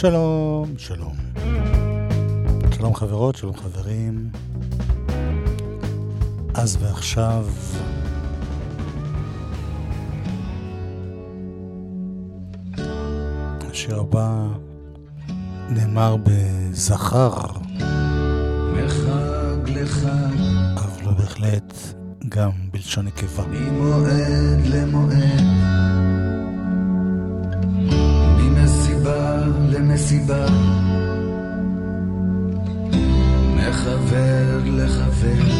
שלום, שלום. שלום חברות, שלום חברים. אז ועכשיו... השיר הבא נאמר בזכר. מחג לחג. אבל לא בהחלט גם בלשון נקבה. ממועד למועד. למסיבה. מחבר לחבר.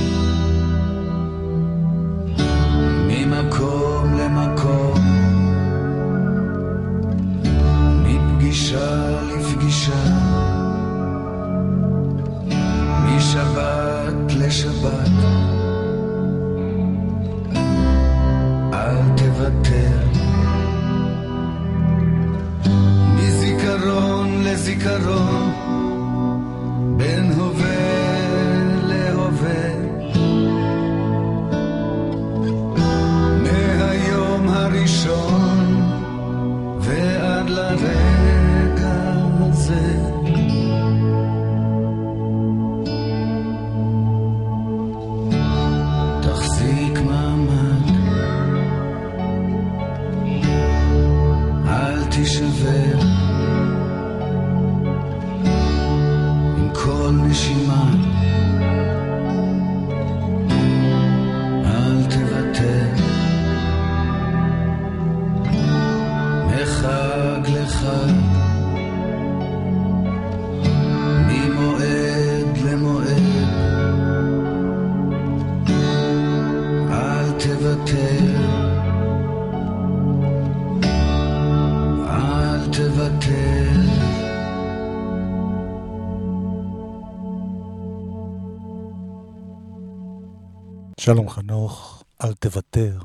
שלום חנוך, אל תוותר,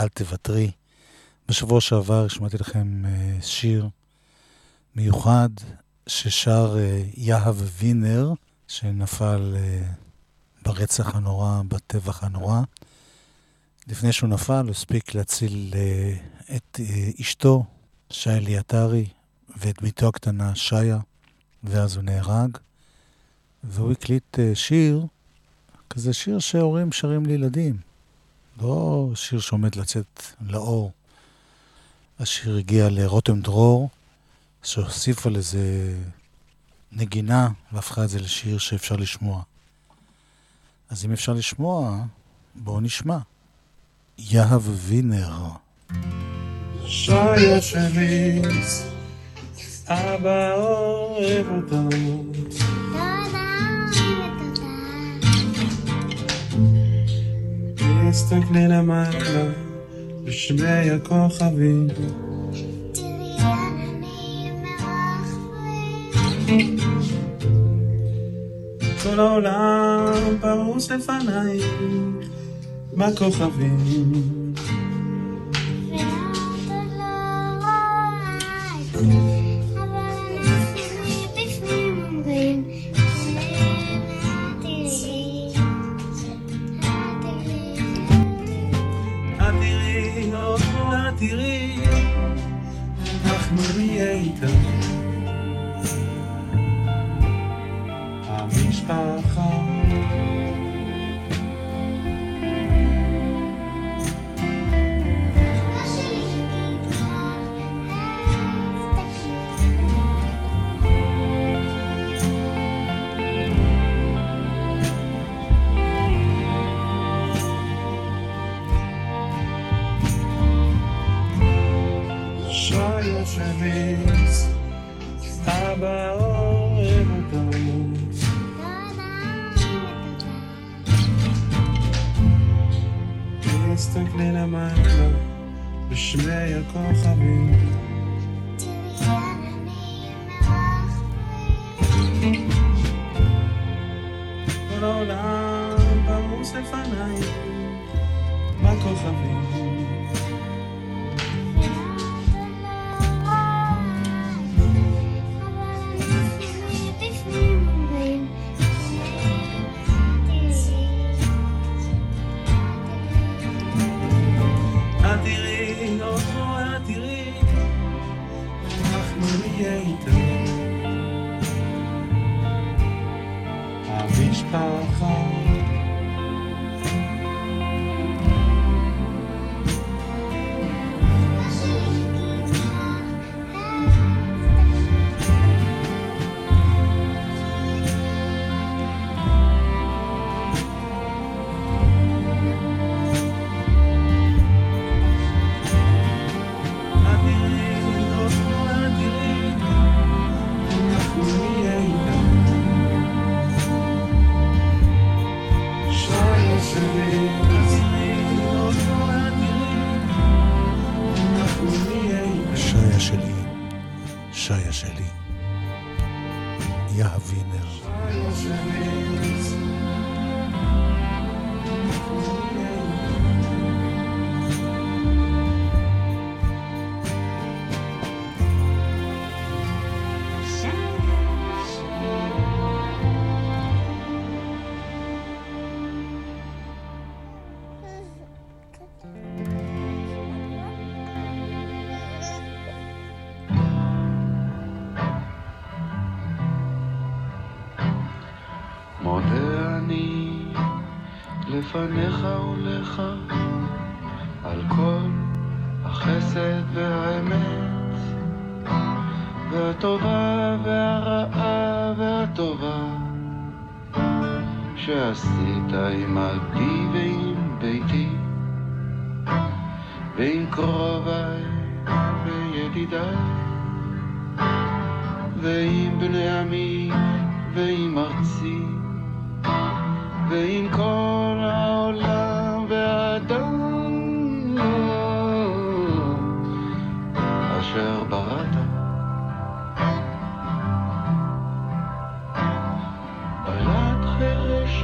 אל תוותרי. בשבוע שעבר השמעתי לכם אה, שיר מיוחד ששר אה, יהב וינר, שנפל אה, ברצח הנורא, בטבח הנורא. לפני שהוא נפל, הספיק להציל את אשתו, שי אליעטרי, ואת ביתו הקטנה, שיה, ואז הוא נהרג. והוא הקליט שיר כזה שיר שהורים שרים לילדים, לא שיר שעומד לצאת לאור. השיר הגיע לרותם דרור, שהוסיפה לזה נגינה והפכה את זה לשיר שאפשר לשמוע. אז אם אפשר לשמוע, בואו נשמע. יהב וינר. שיה שלי, אבא אוהב אותו. תסתכלי למעלה בשמי הכוכבים. כל העולם פרוס לפנייך בכוכבים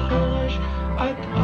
change.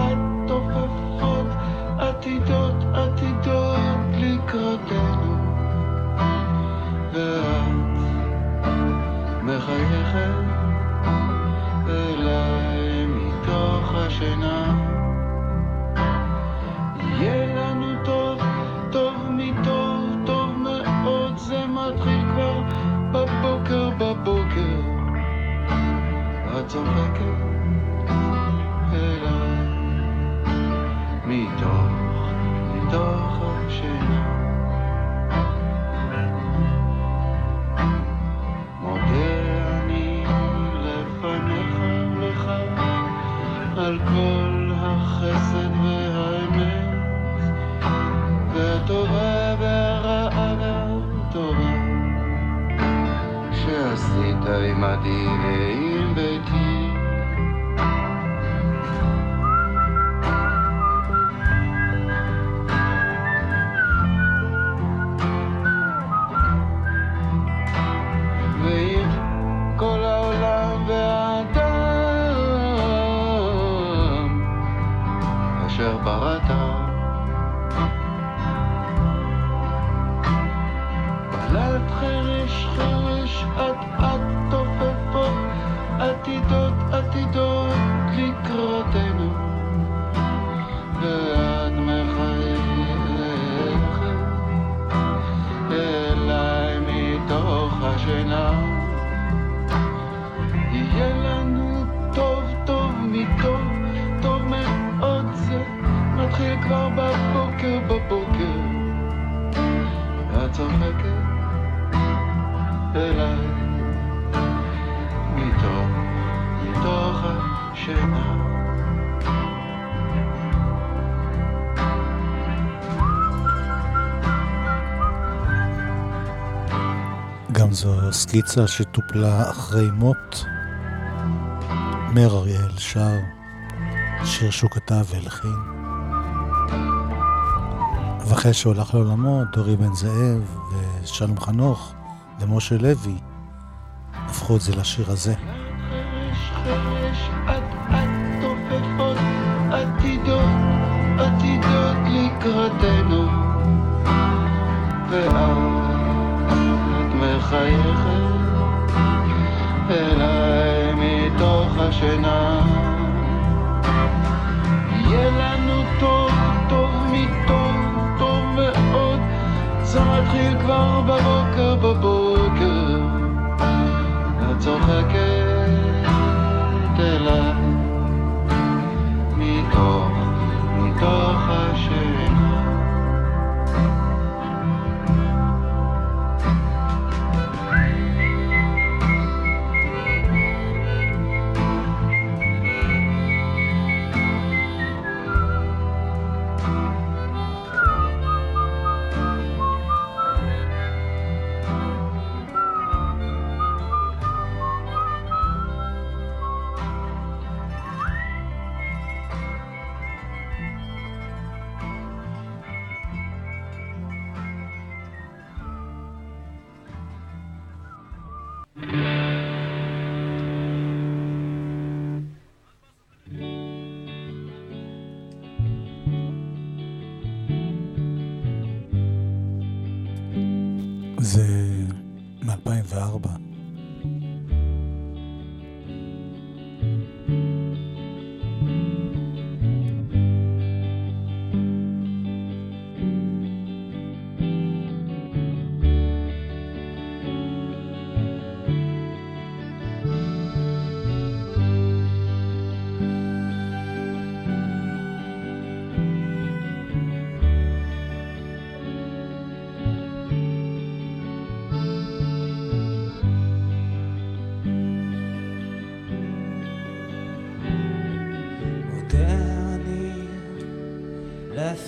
סקיצה שטופלה אחרי מות. מר אריאל שר שיר שהוא כתב והלחין. ואחרי שהוא הלך לעולמו, דורי בן זאב ושלום חנוך ומשה לוי הפכו את זה לשיר הזה.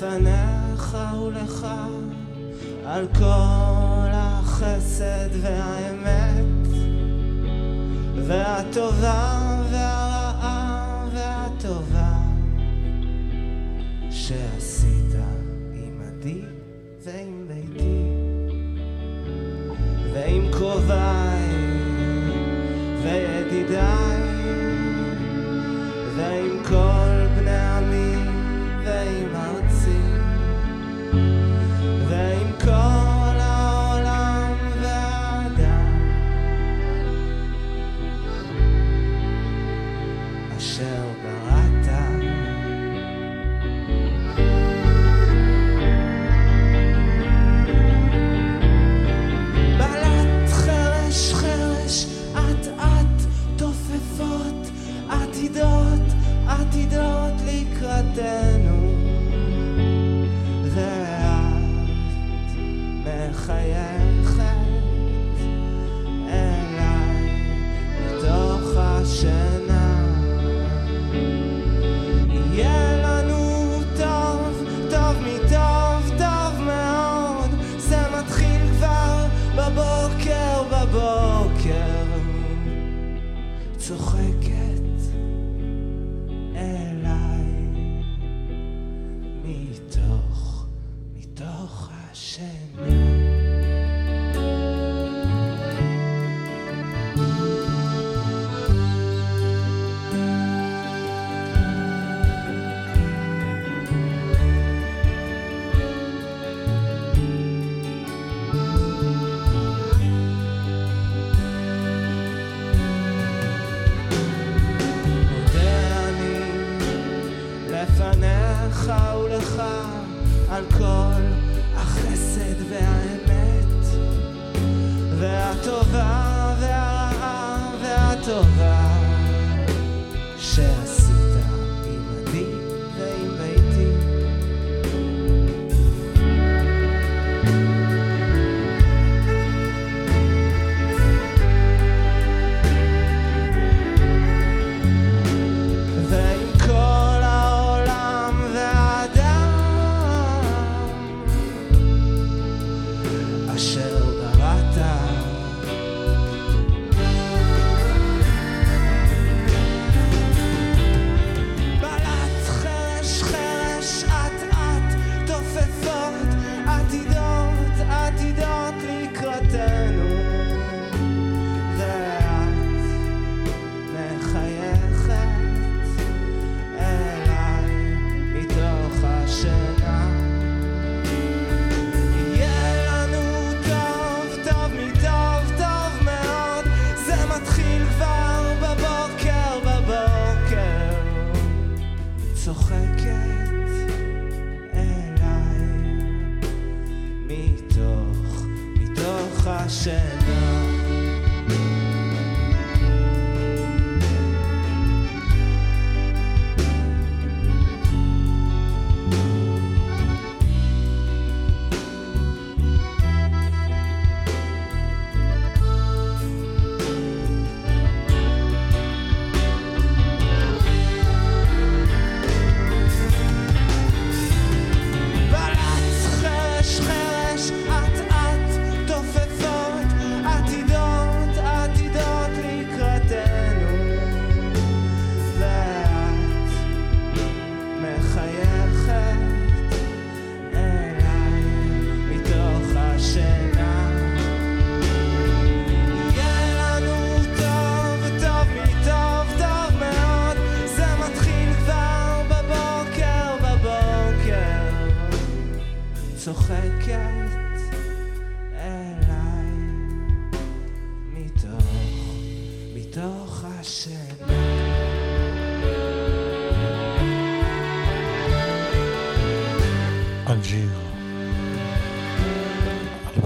לפניך ולך על כל החסד והאמת.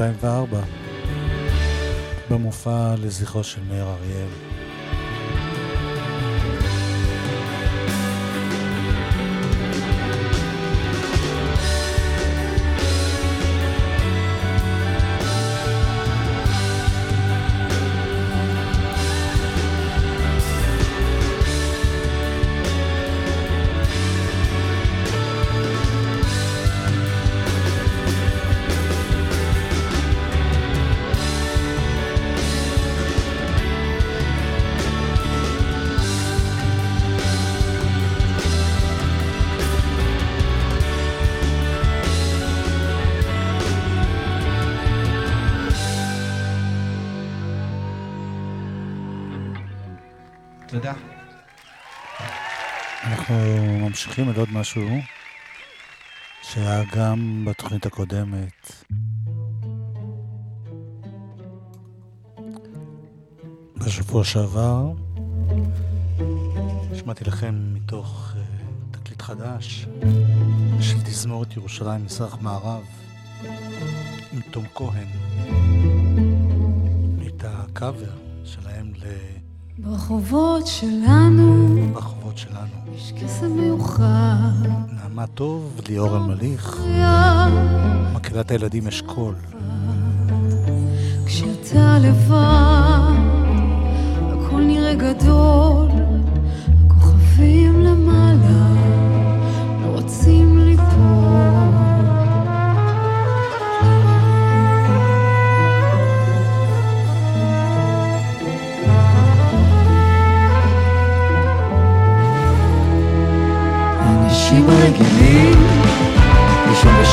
2004, במופע לזכרו של מאיר אריאל. ממשיכים על עוד משהו שהיה גם בתוכנית הקודמת. בשבוע שעבר שמעתי לכם מתוך uh, תקליט חדש של תזמורת ירושלים מזרח מערב עם תום כהן את הקאבר שלהם ל... ברחובות שלנו ברחובות שלנו. יש קסם נעמה טוב, ליאור אלמליך, מקהלת הילדים אשכול. כשאתה לבד, הכל נראה גדול,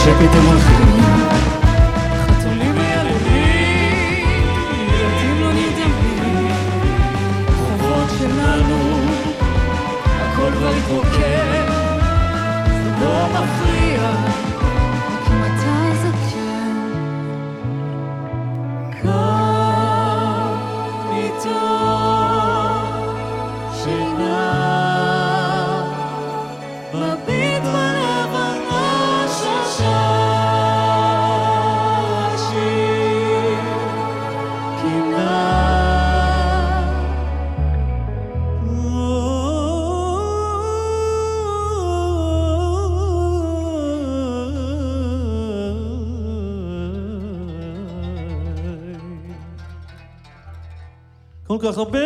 בשקט הם הולכים, לא כבר התרוקן, לא מפריע, כל כך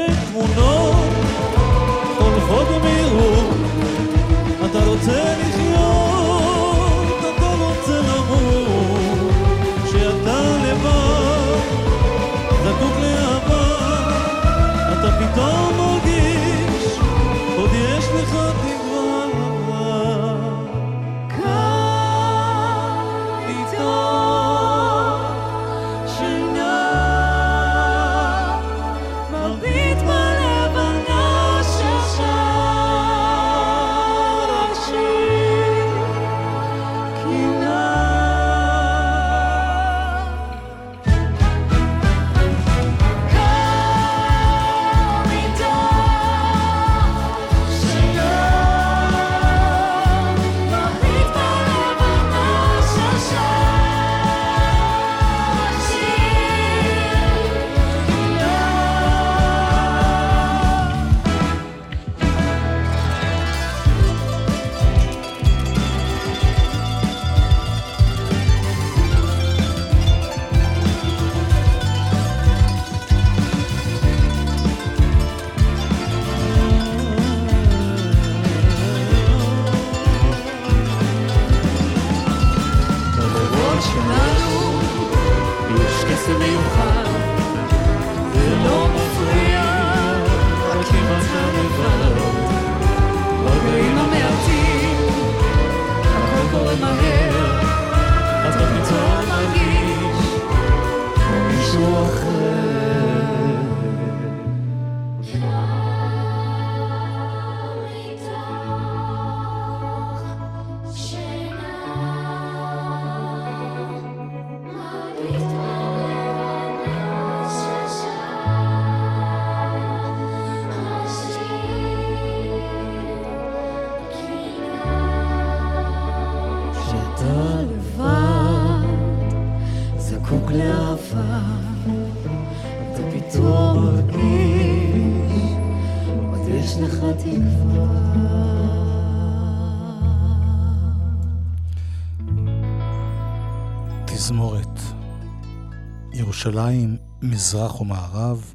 ירושלים, מזרח ומערב,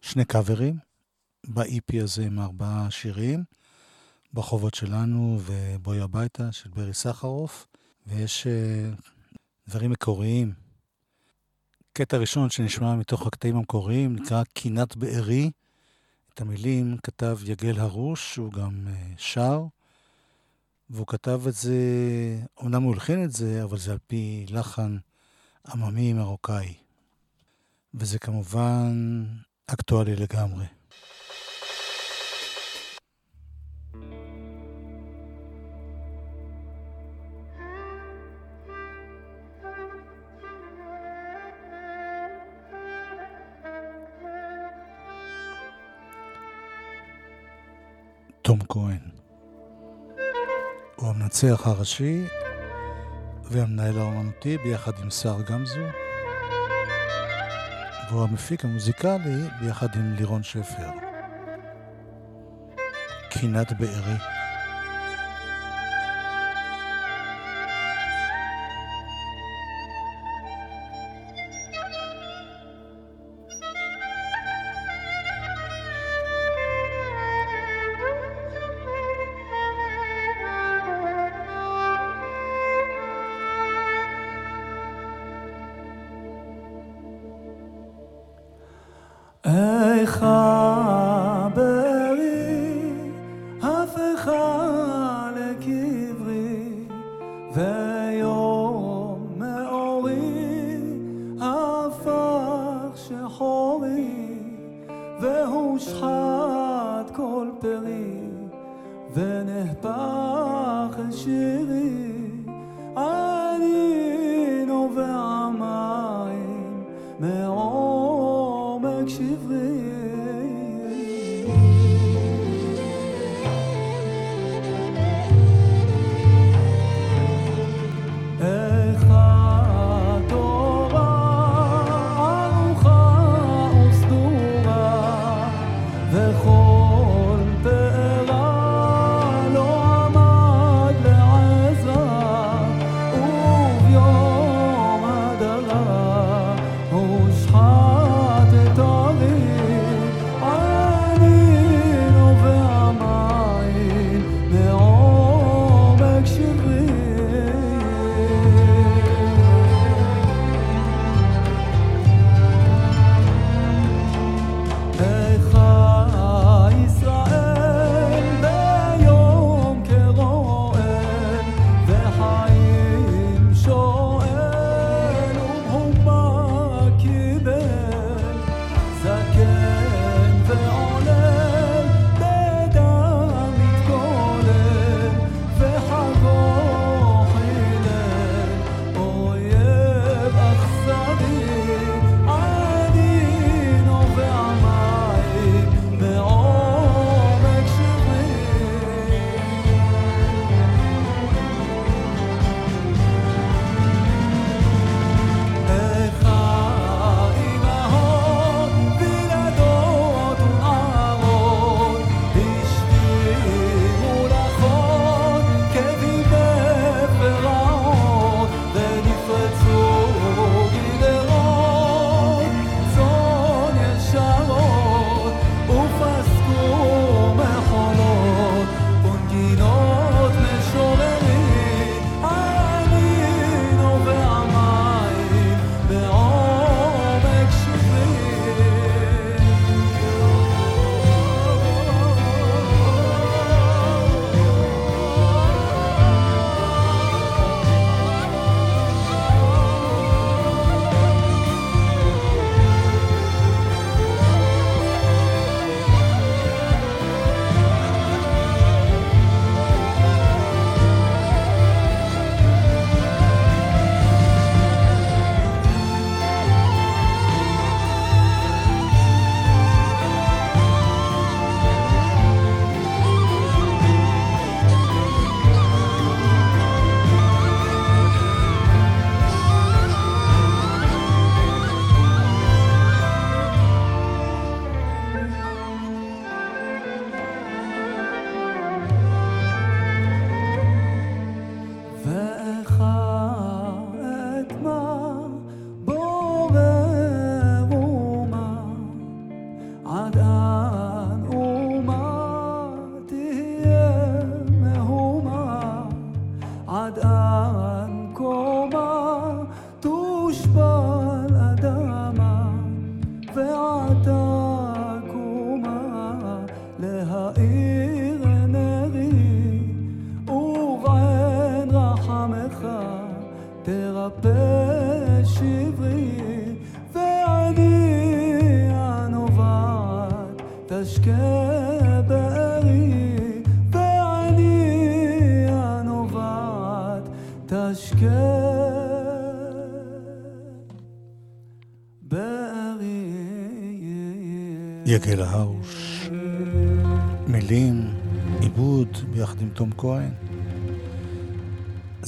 שני קאברים ב-EP הזה עם ארבעה שירים, בחובות שלנו ובואי הביתה של ברי סחרוף, ויש uh, דברים מקוריים. קטע ראשון שנשמע מתוך הקטעים המקוריים נקרא קינת בארי. את המילים כתב יגל הרוש, הוא גם uh, שר, והוא כתב את זה, אומנם הוא הלחין את זה, אבל זה על פי לחן עממי מרוקאי. וזה כמובן אקטואלי לגמרי. תום כהן. הוא המנצח הראשי והמנהל האומנותי ביחד עם שר גמזו. והוא המפיק המוזיקלי ביחד עם לירון שפר. קינת בארי.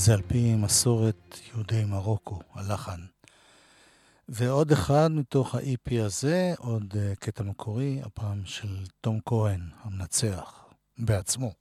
זה על פי מסורת יהודי מרוקו, הלחן. ועוד אחד מתוך ה-EP הזה, עוד uh, קטע מקורי, הפעם של תום כהן, המנצח, בעצמו.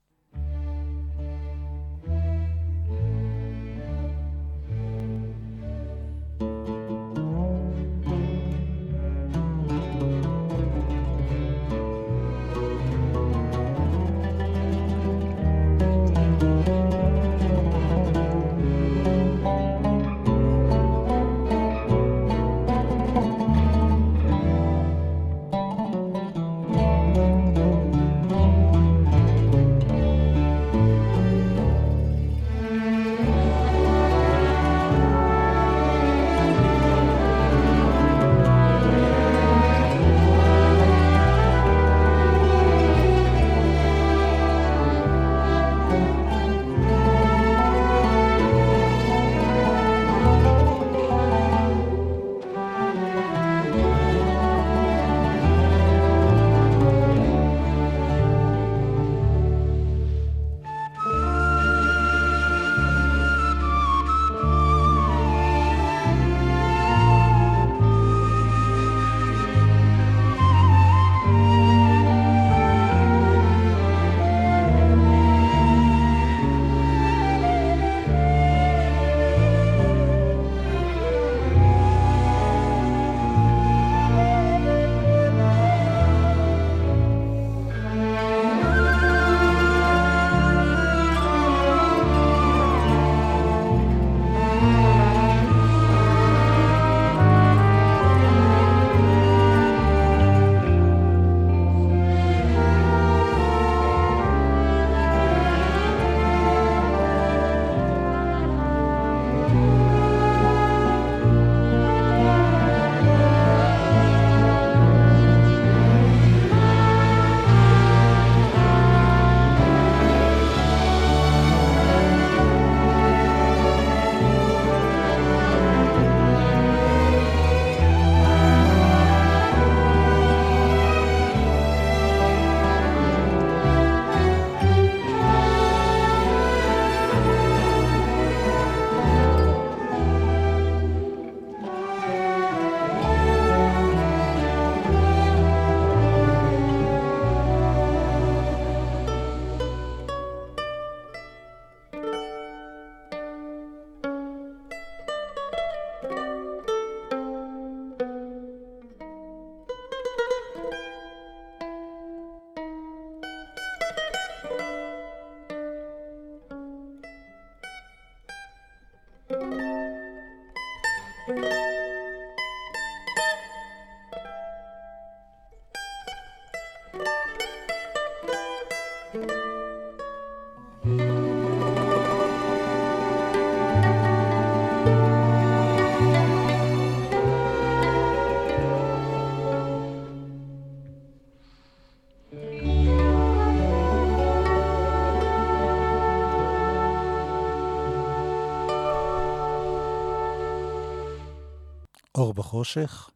בחושך,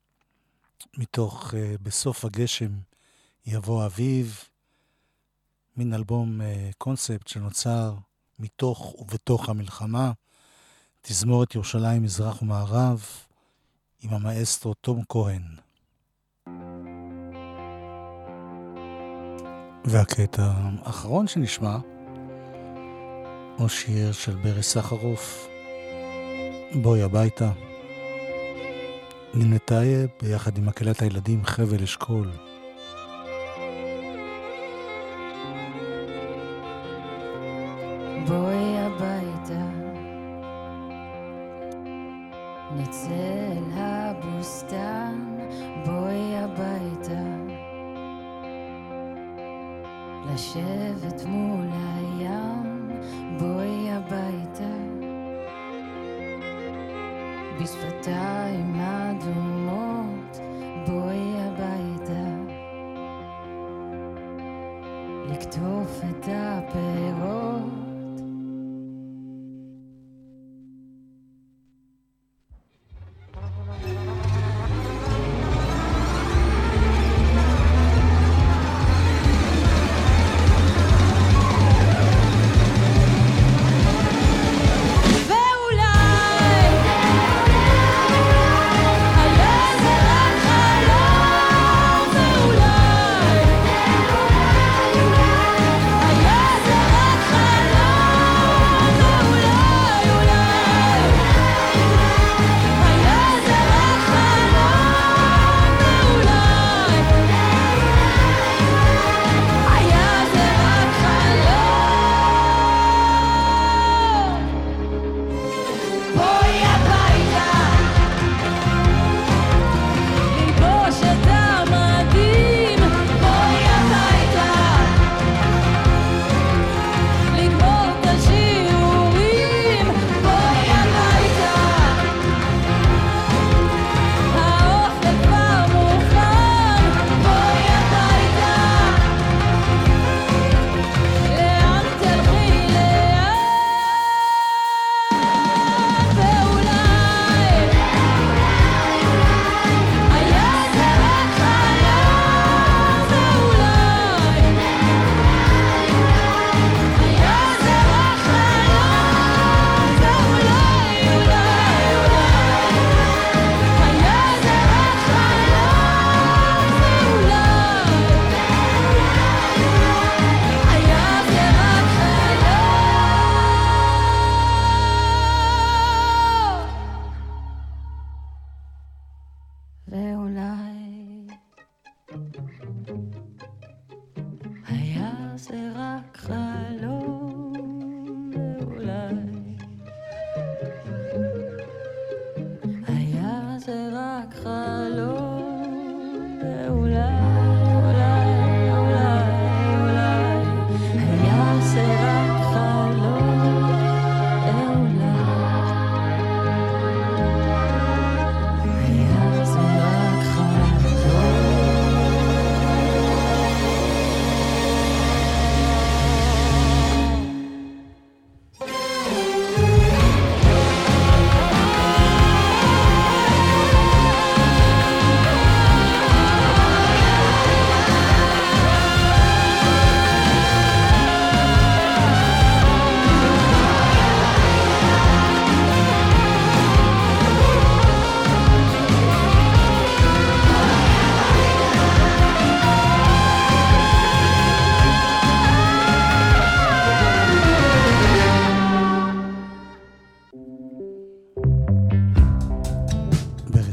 מתוך uh, בסוף הגשם יבוא אביב, מין אלבום קונספט שנוצר מתוך ובתוך המלחמה, תזמורת ירושלים מזרח ומערב, עם המאסטרו תום כהן. והקטע האחרון שנשמע, הוא שיר של ברי סחרוף, בואי הביתה. נינה טייב ביחד עם מקהלת הילדים חבל אשכול.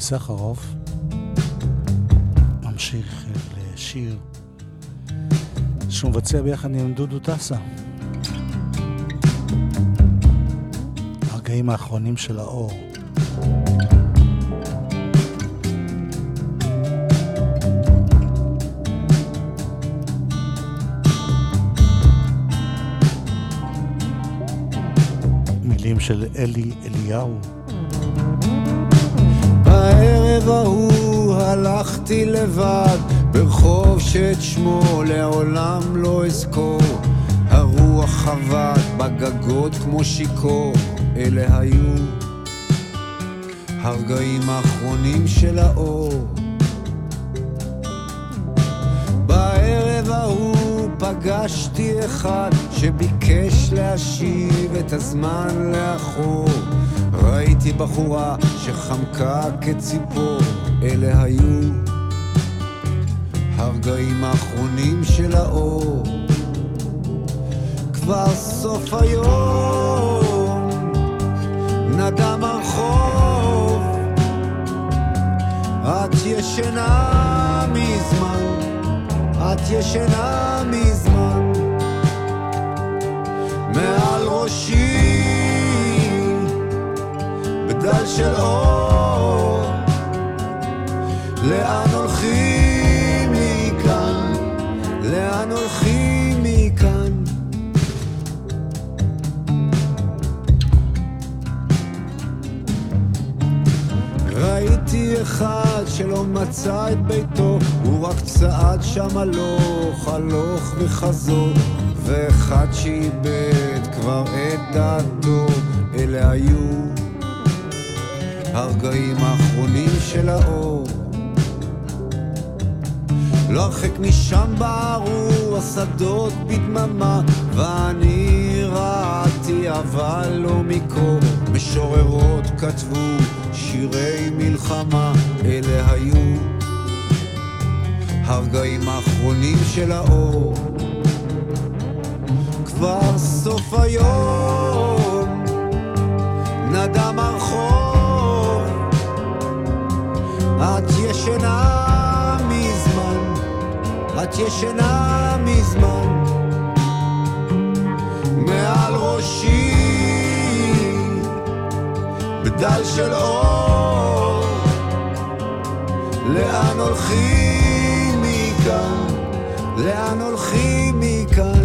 סחרוף, ממשיך לשיר שהוא מבצע ביחד עם דודו טסה. הרגעים האחרונים של האור. מילים של אלי אליהו. ההוא הלכתי לבד ברחוב שאת שמו לעולם לא אזכור. הרוח חבט בגגות כמו שיכור אלה היו הרגעים האחרונים של האור. בערב ההוא פגשתי אחד שביקש להשיב את הזמן לאחור ראיתי בחורה שחמקה כציפור, אלה היו הרגעים האחרונים של האור. כבר סוף היום, נדם הרחוב, את ישנה מזמן, את ישנה מזמן, מעל ראשי בדל של אור, לאן הולכים מכאן? לאן הולכים מכאן? ראיתי אחד שלא מצא את ביתו, הוא רק צעד שם הלוך, הלוך וחזור, ואחד שאיבד כבר את דעתו, אלה היו הרגעים האחרונים של האור. לא הרחק משם בערו השדות בדממה, ואני ראיתי אבל לא מקור. משוררות כתבו שירי מלחמה, אלה היו הרגעים האחרונים של האור. כבר סוף היום, נדם הרחוב, את ישנה מזמן, את ישנה מזמן, מעל ראשי, בדל של אור, לאן הולכים מכאן, לאן הולכים מכאן?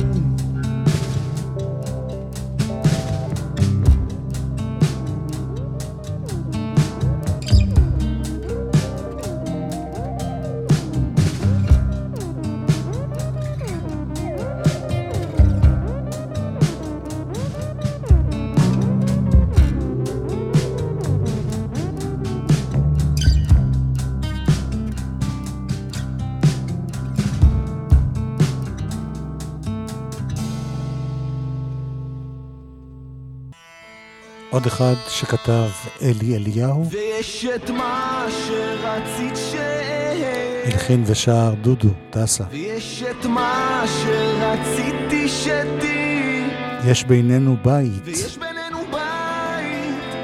עוד אחד שכתב אלי אליהו, ויש את מה שרצית שאהיה הלחין ושר דודו טסה. ויש את מה שרציתי שתהיי. יש בינינו בית, ויש בינינו בית.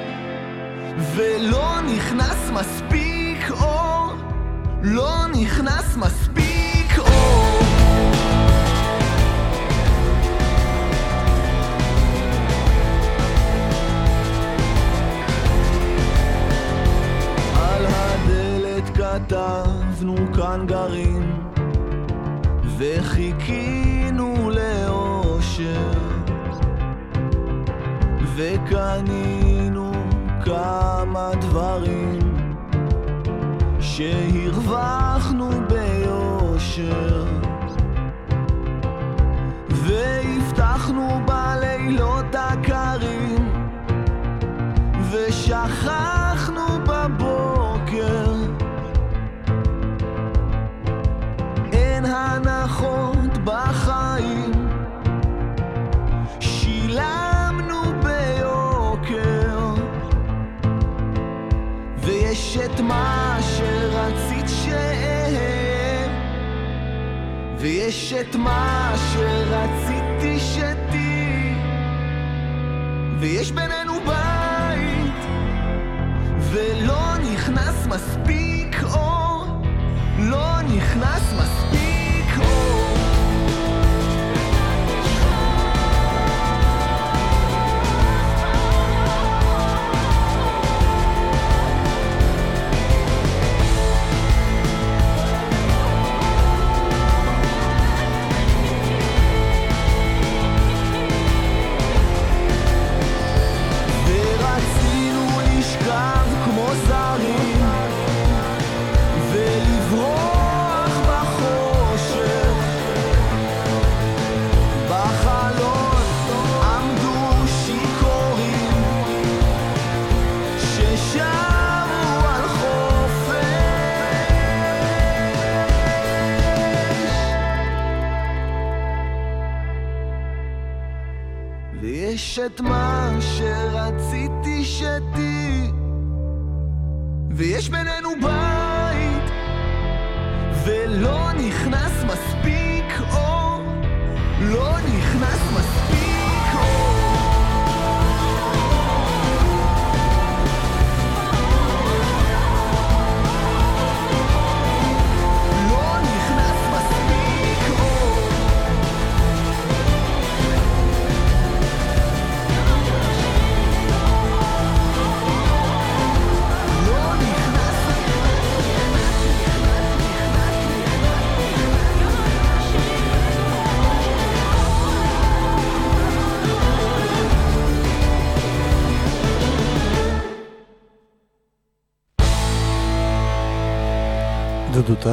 ולא נכנס מספיק אור. לא נכנס מספיק כתבנו כאן גרים וחיכינו לאושר וקנינו כמה דברים שהרווחנו ביושר והבטחנו בלילות הקרים ושכחנו בבוקר בחיים. שילמנו ביוקר ויש את מה שרצית שאהיה ויש את מה שרציתי שתהיי ויש בינינו בית ולא נכנס מספיק אור לא נכנס את מה שרציתי שתהי ויש בינינו בית ולא נכנס מספיק.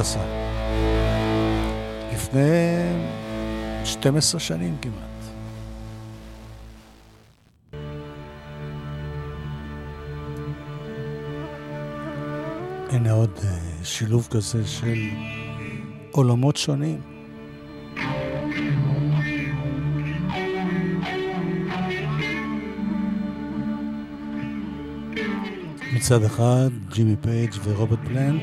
טסה. לפני 12 שנים כמעט. הנה עוד אה, שילוב כזה של עולמות שונים. מצד אחד ג'ימי פייג' ורוברט פלנט,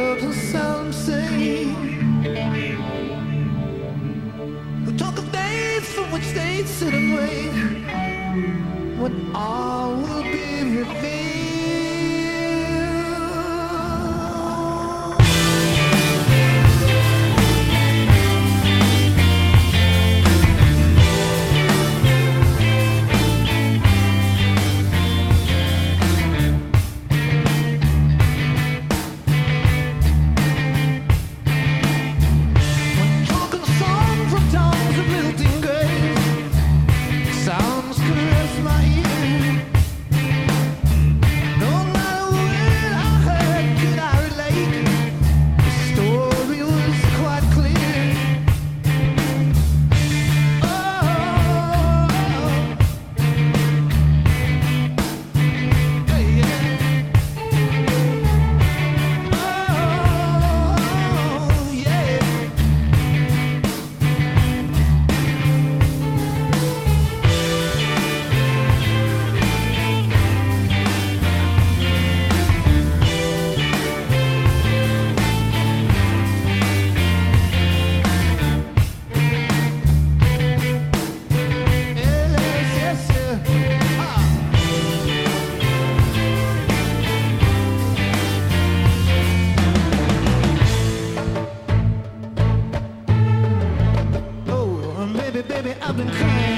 I've been crying.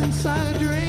Inside a dream.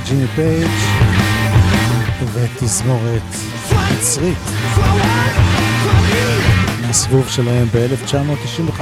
עם ג'ימי פייג' ותזמורת מצרית מהסיבוב שלהם ב-1995.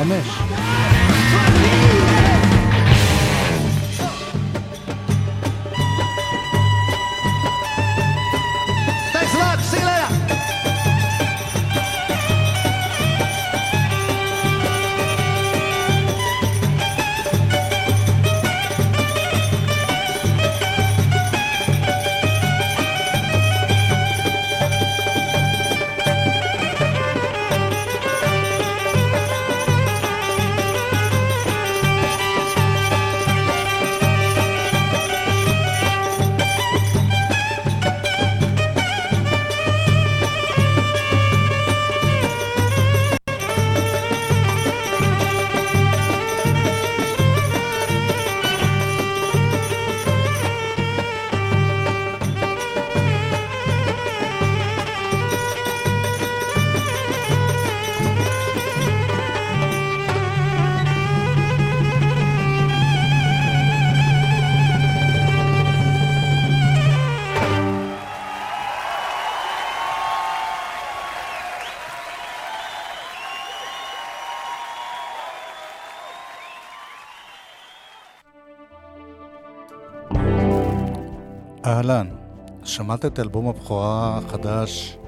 שמעת את אלבום הבכורה החדש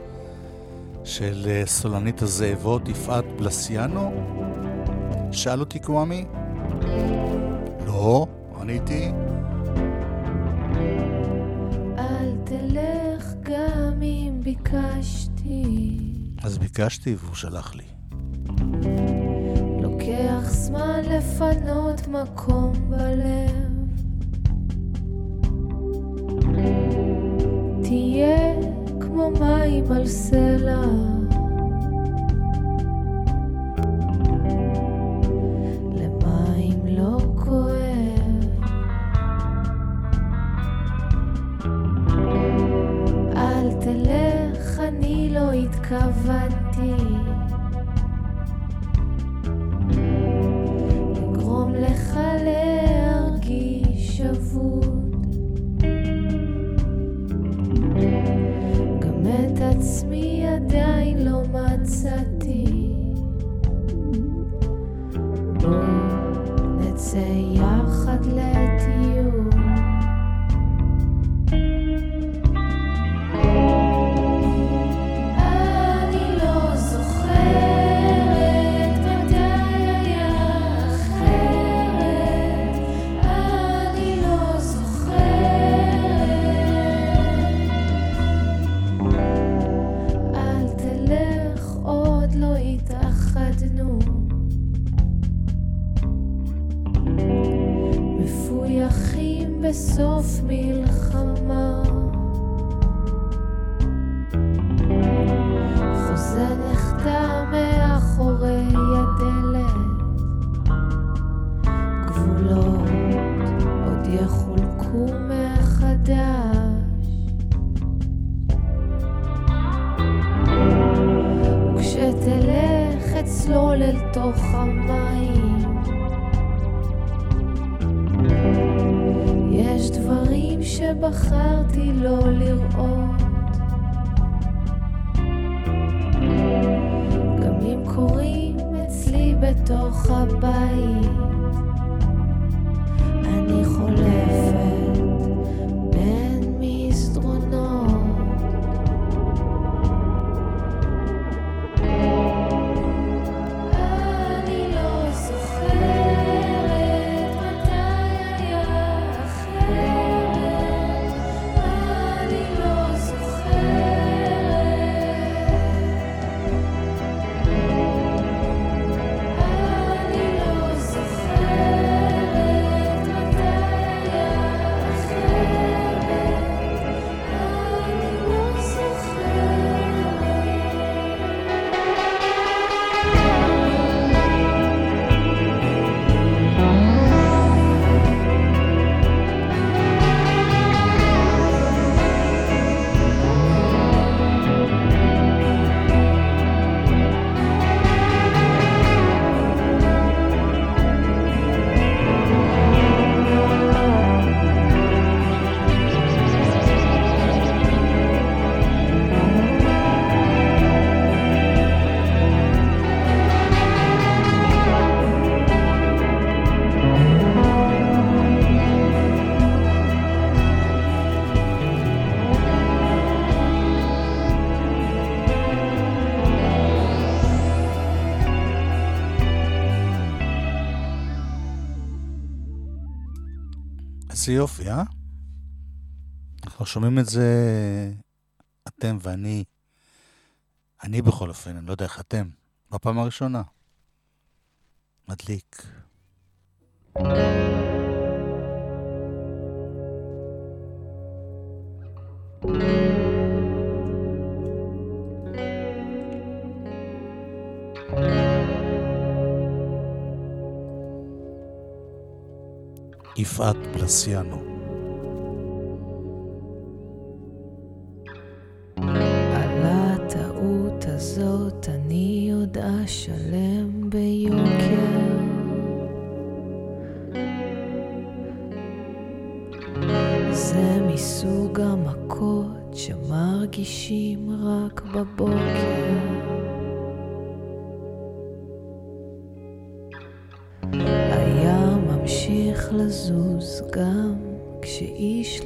של אה, סולנית הזאבות יפעת בלסיאנו? שאל אותי קוואמי? לא, עניתי. אל תלך גם אם ביקשתי. אז ביקשתי והוא שלח לי. לוקח זמן לפנות מקום איזה יופי, אה? אנחנו שומעים את זה, אתם ואני, אני בכל אופן, אני לא יודע איך אתם, בפעם הראשונה. מדליק. יפעת פלסיאנו.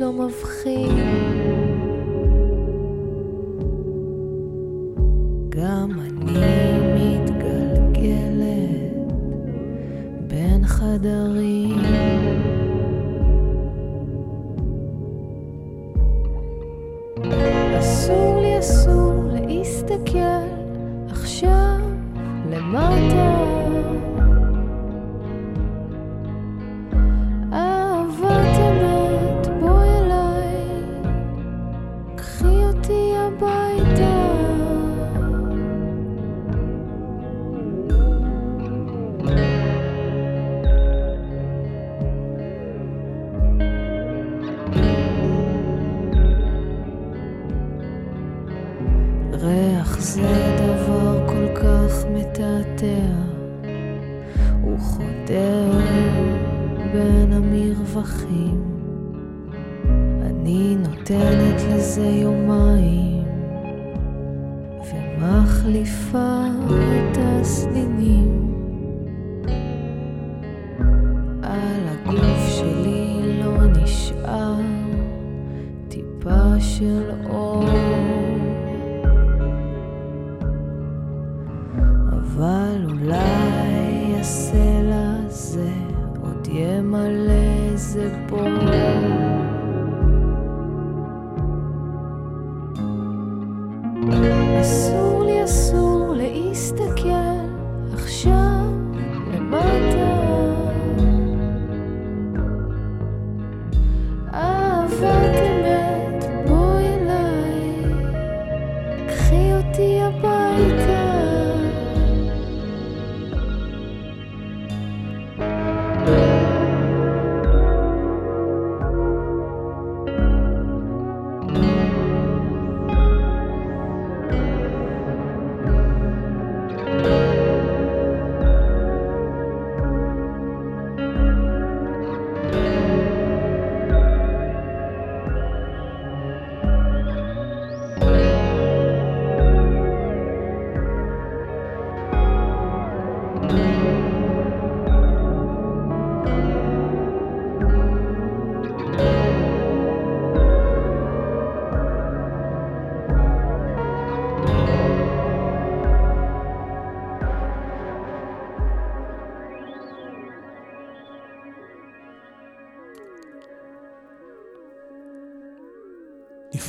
לא מבחין. גם אני מתגלגלת בין חדרים. אסור לי, אסור להסתכל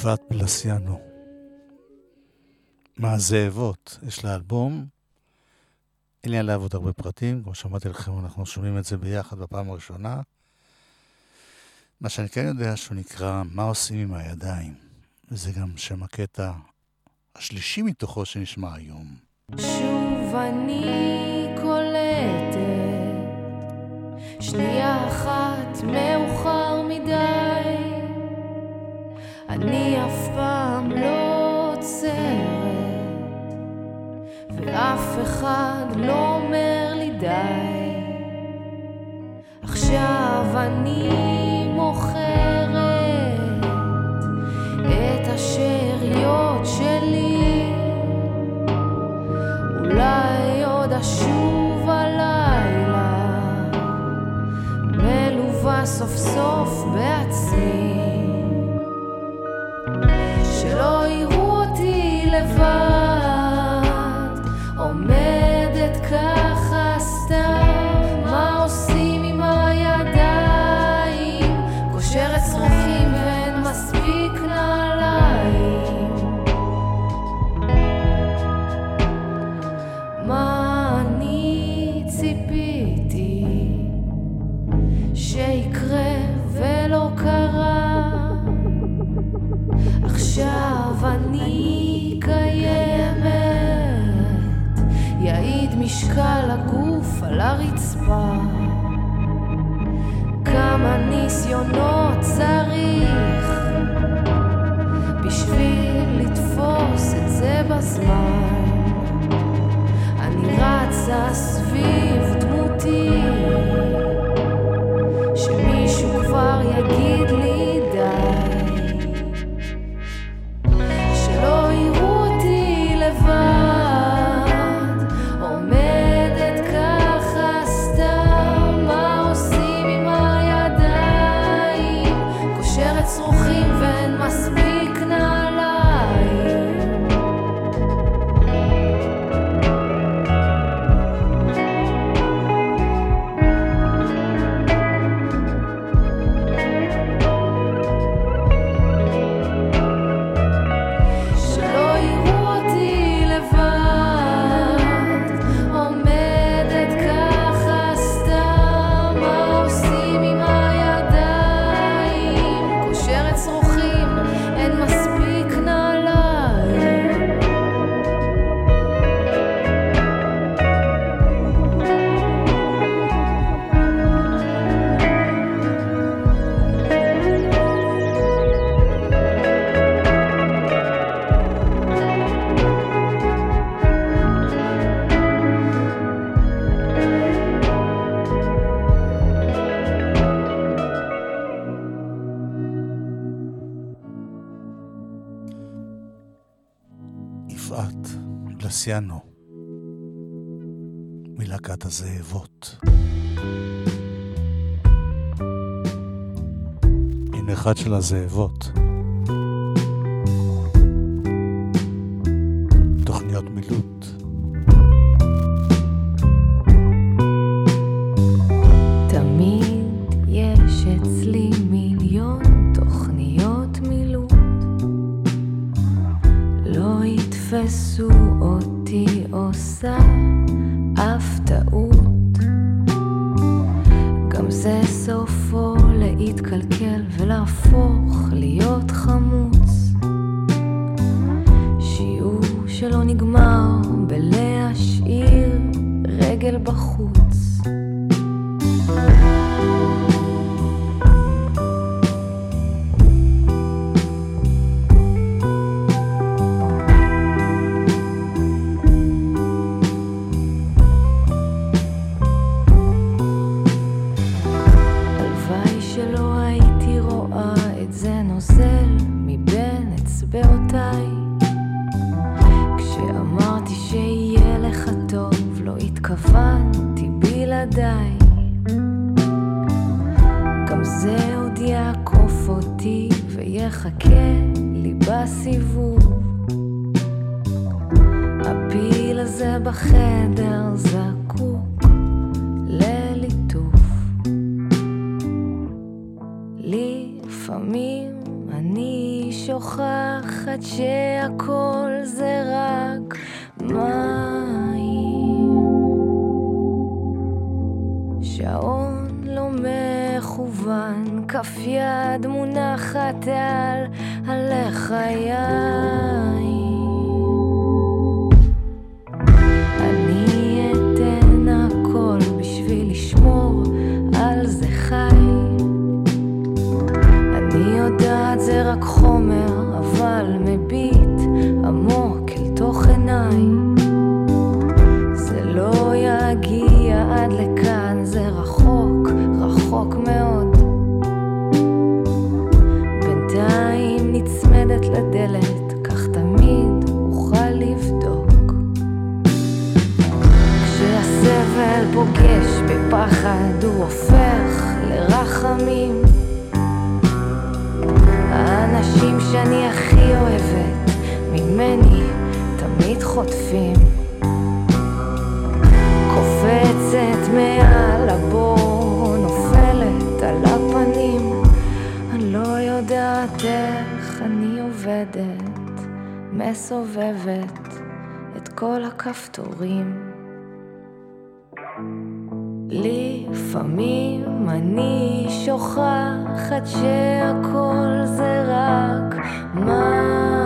יפעת פלסיאנו. מהזאבות, יש לה אלבום. אין לי עליו עוד הרבה פרטים, כמו שאמרתי לכם, אנחנו שומעים את זה ביחד בפעם הראשונה. מה שאני כן יודע שהוא נקרא "מה עושים עם הידיים", וזה גם שם הקטע השלישי מתוכו שנשמע היום. שוב אני קולטת, שנייה אחת מאוחר מדי, אני אף פעם לא עוצרת, ואף אחד לא אומר לי די. עכשיו אני מוכרת את השאריות שלי. אולי עוד אשוב הלילה, מלווה סוף סוף בעצמי. אותי אחד של הזאבות. שוכחת שהכל זה רק מים. שעון לא מכוון, כף יד מונחת על הלחיים. שאני הכי אוהבת, ממני תמיד חוטפים. קופצת מעל הבור, נופלת על הפנים, אני לא יודעת איך אני עובדת, מסובבת את כל הכפתורים. לפעמים אני שוכחת שוכחת שהכל זה רק מים.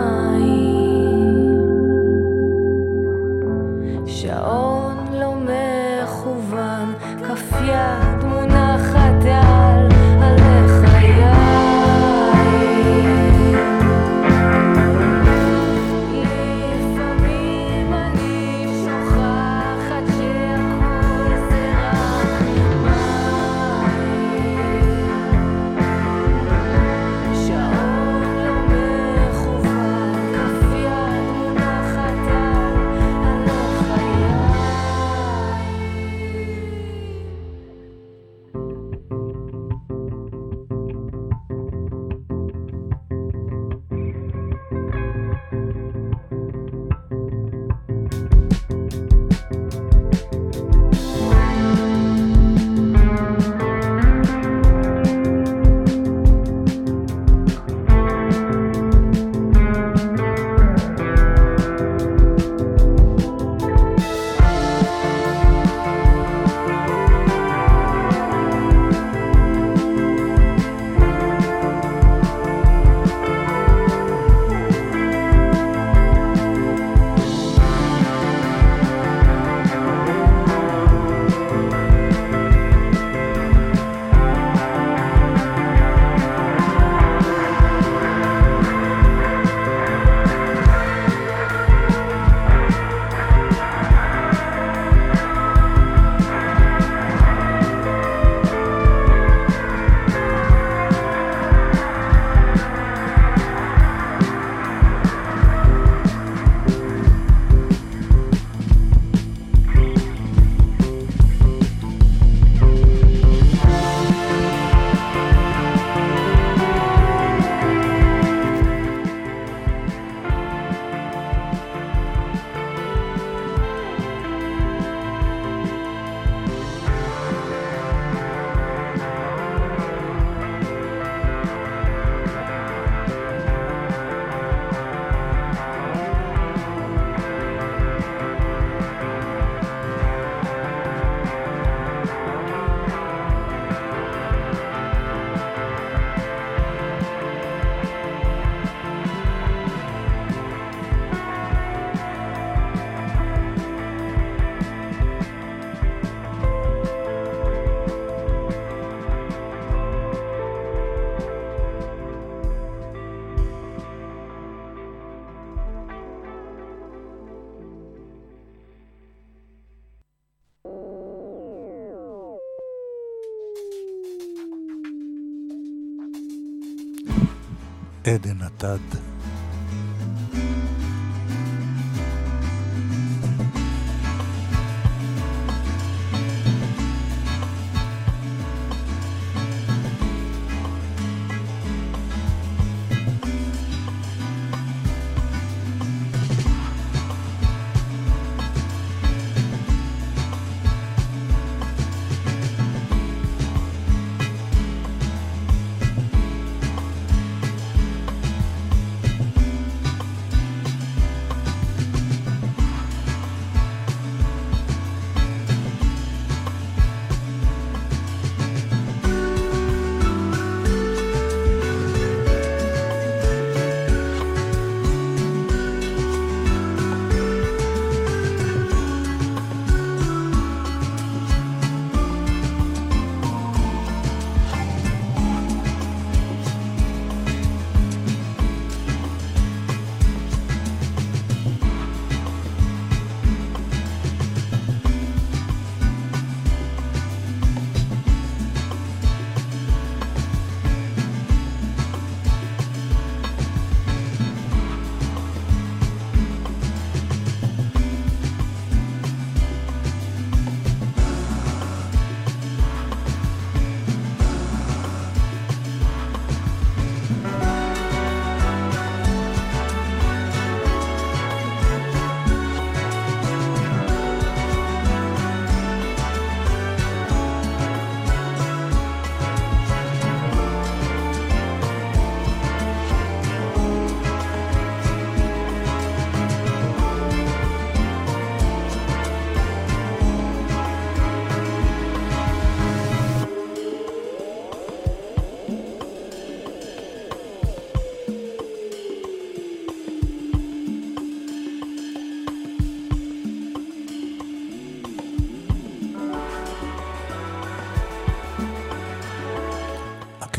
עדן עתד.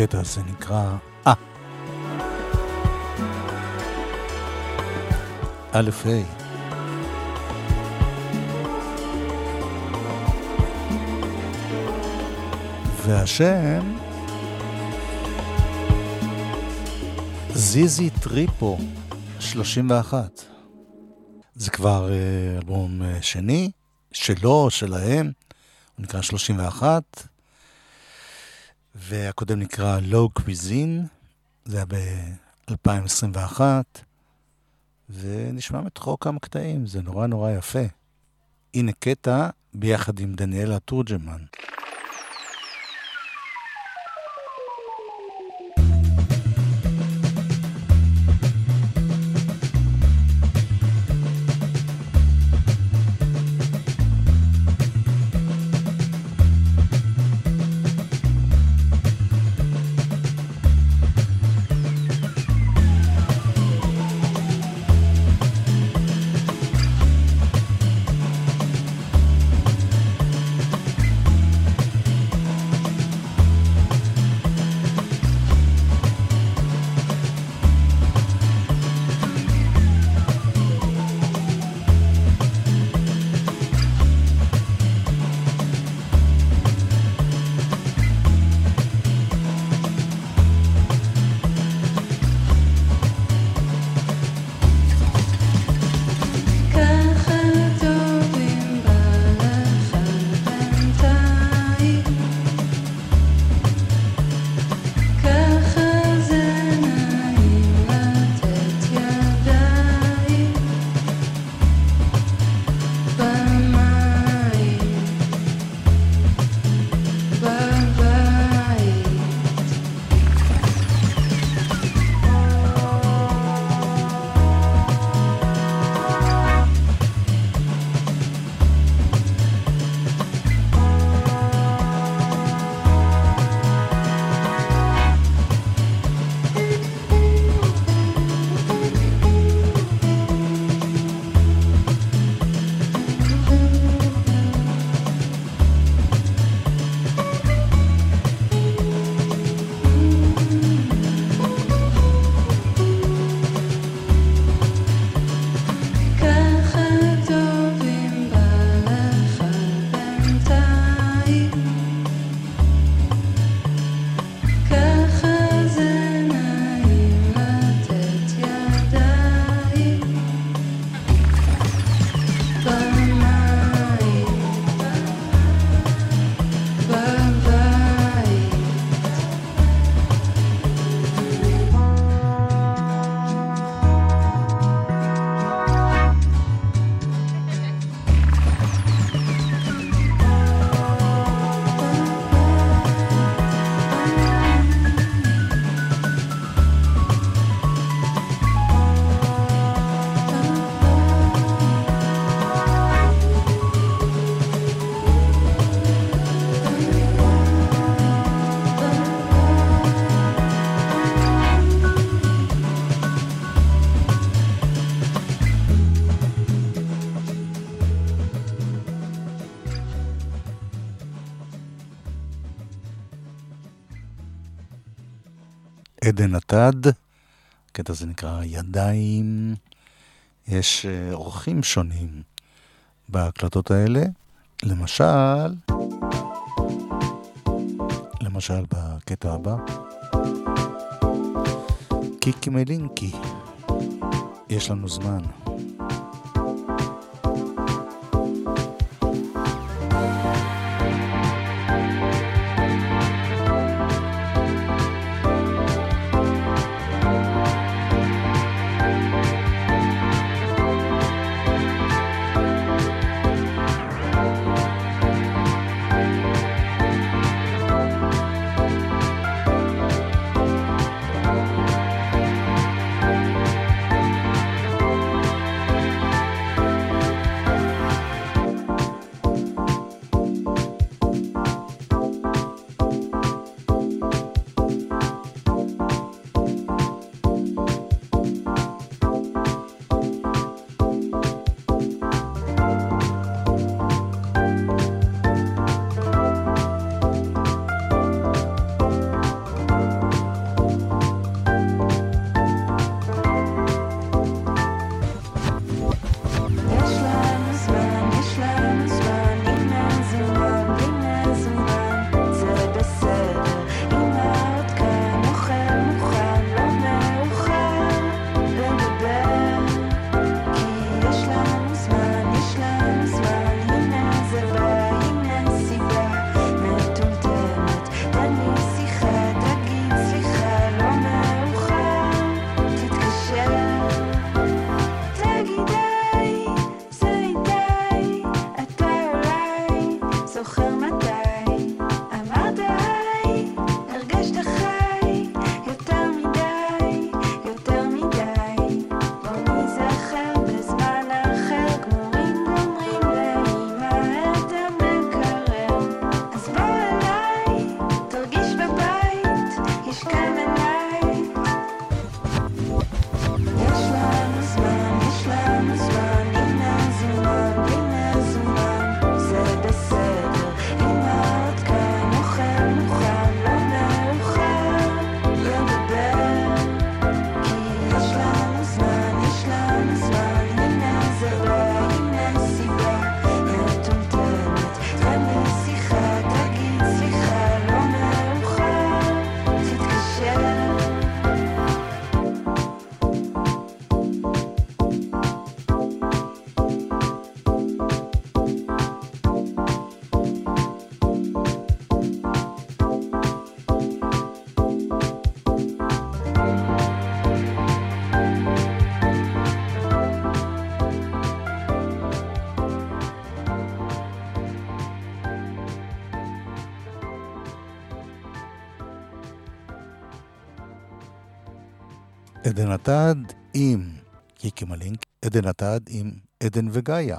הקטע הזה נקרא... אה. א' ה'. והשם זיזי טריפו, 31. זה כבר אה, אלבום אה, שני, שלו, שלהם, הוא נקרא 31, והקודם נקרא Low Cuisine, זה היה ב-2021, ונשמע מתוכו כמה קטעים, זה נורא נורא יפה. הנה קטע ביחד עם דניאלה תורג'מן. עתד, הקטע הזה נקרא ידיים. יש אה, אורחים שונים בהקלטות האלה, למשל, למשל בקטע הבא, קיקי מלינקי, יש לנו זמן. עדן עתד עם קיקי מלינק, עדן עתד עם עדן וגאיה.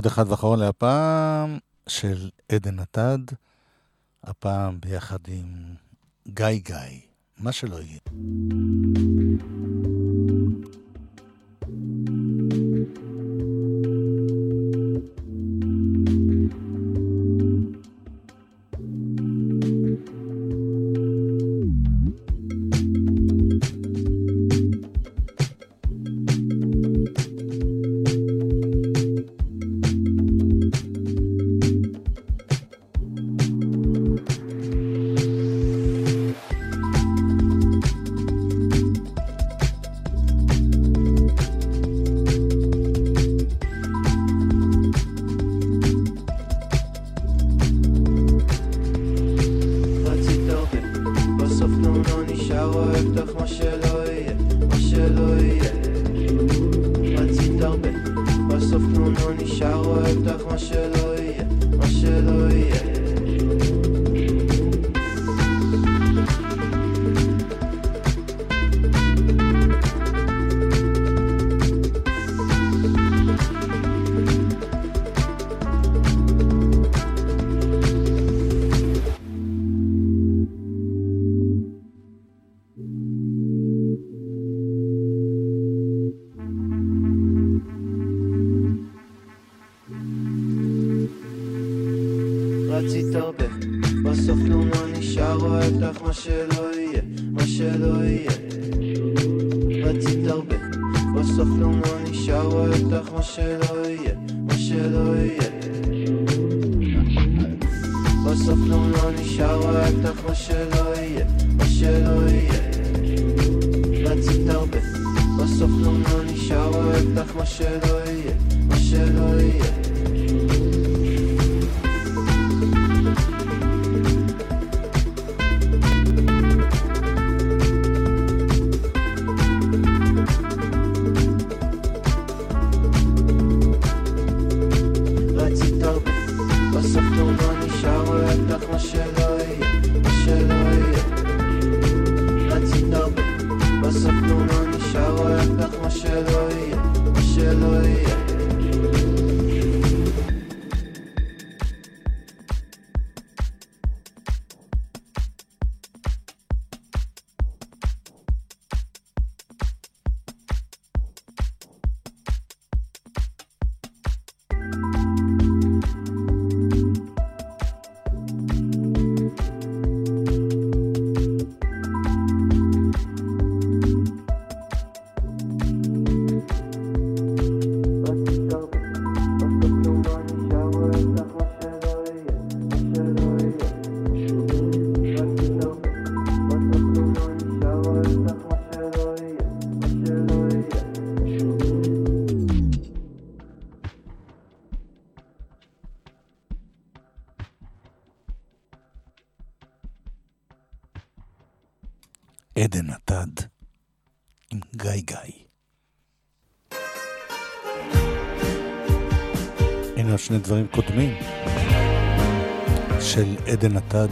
ועוד אחד ואחרון להפעם, של עדן נתד, הפעם ביחד עם גיא גיא, מה שלא יהיה. ספנו, נו נשאר, אוהב אותך מה שלא יהיה, מה שלא יהיה דברים קודמים של עדן עתד.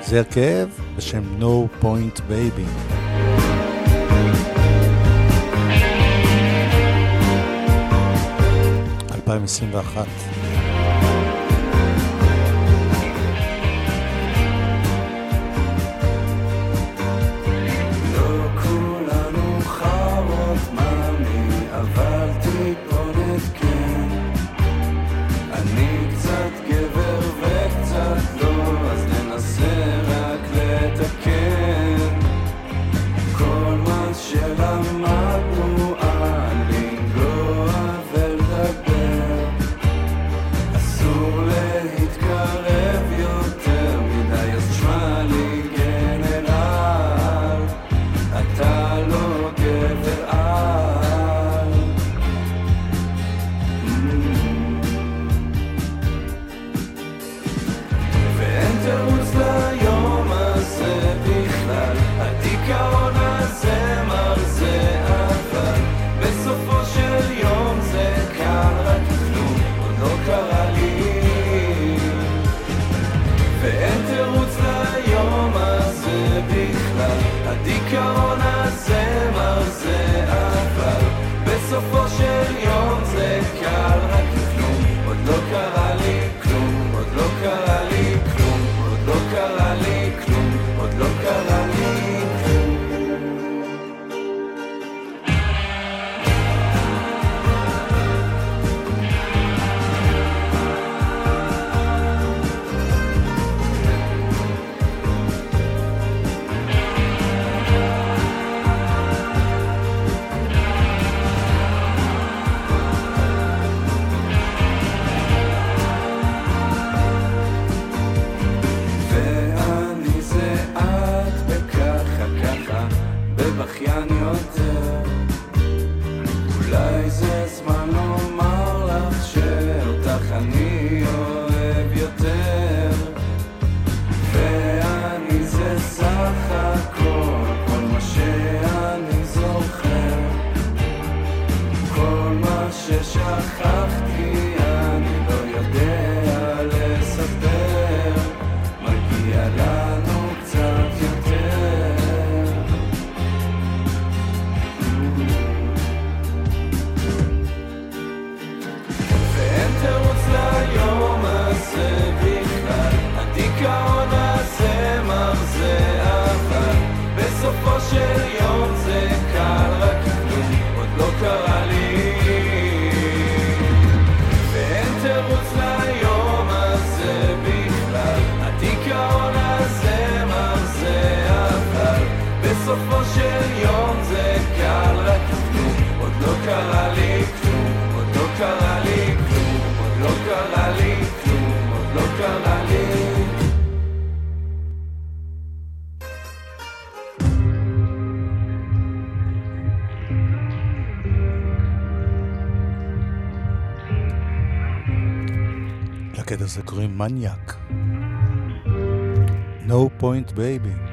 זה הכאב בשם No Point Baby. אלפיים עשרים ואחת לקטע הזה קוראים מניאק. No point baby.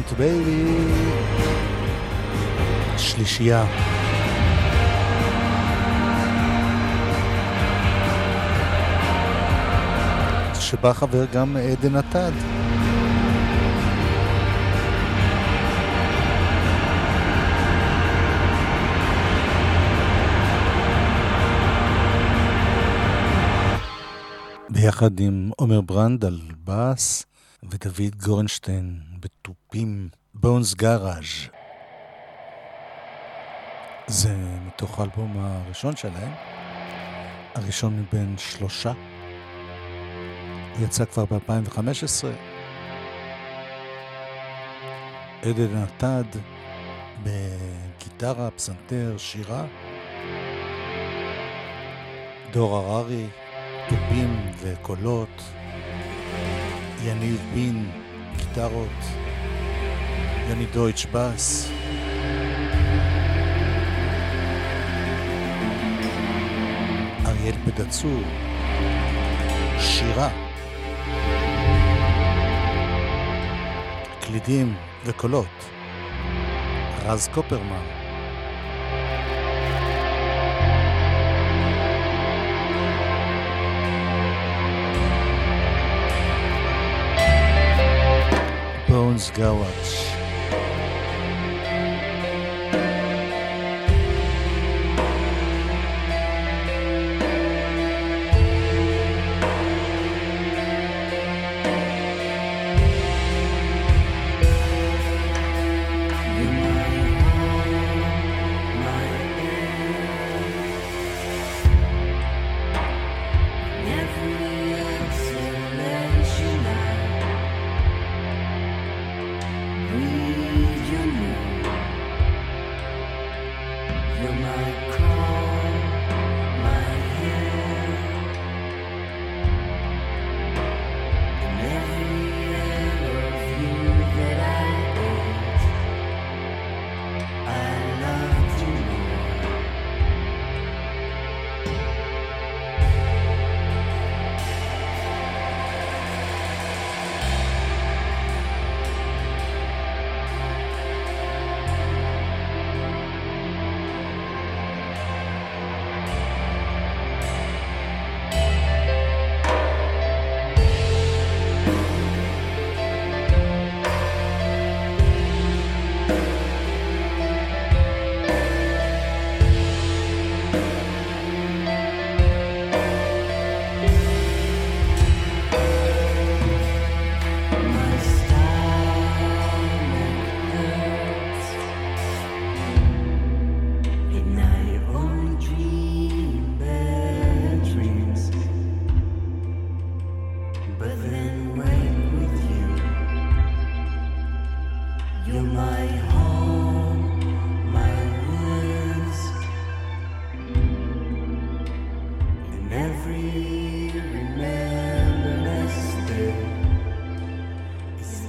Point Baby. שלישייה. שבה חבר גם עדן עטד. ביחד עם עומר ברנד על בס ודוד גורנשטיין בתופים, בונס גאראז'. זה מתוך האלבום הראשון שלהם, הראשון מבין שלושה. יצא כבר ב-2015. עדן נתד בגיטרה, פסנתר, שירה. דור הררי, תופים וקולות. יניב בין, גיטרות, יוני דויטש בס. אריאל פדצור, שירה, קלידים וקולות, רז קופרמן. Bones Gulch.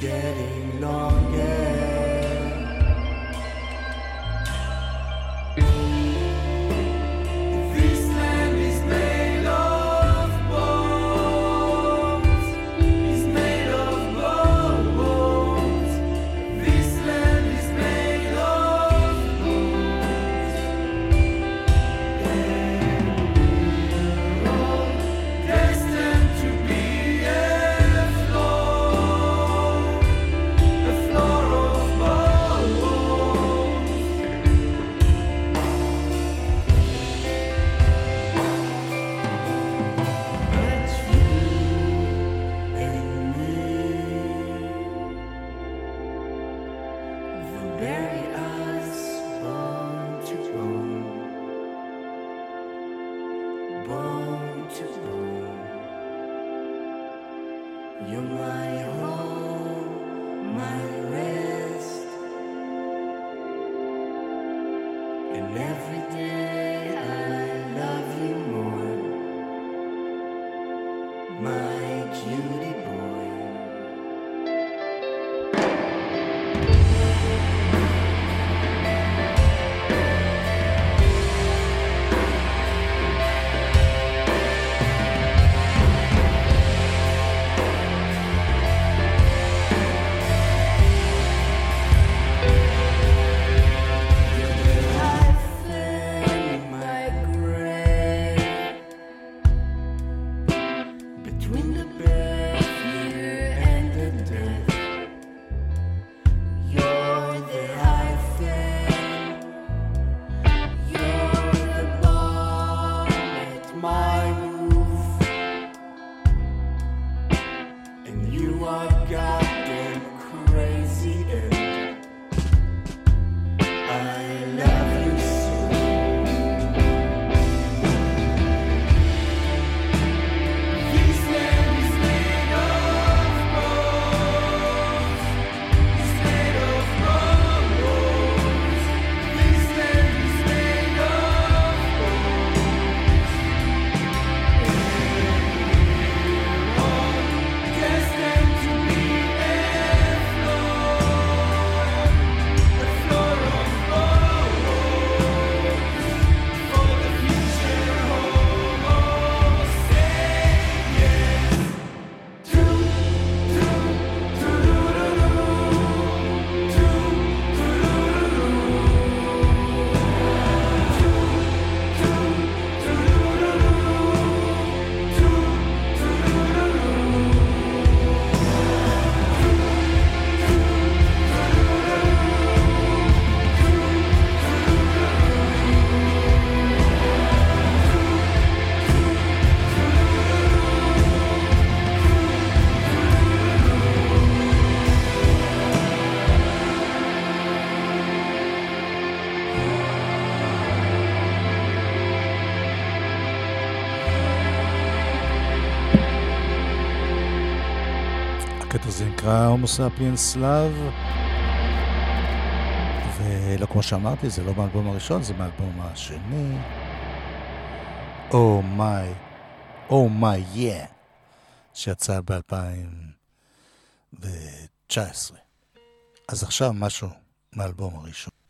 getting נקרא הומו ספיאנס לאב, ולא כמו שאמרתי, זה לא מהאלבום הראשון, זה מהאלבום השני. או מיי, או מיי יא, שיצא ב-2019. אז עכשיו משהו מהאלבום הראשון.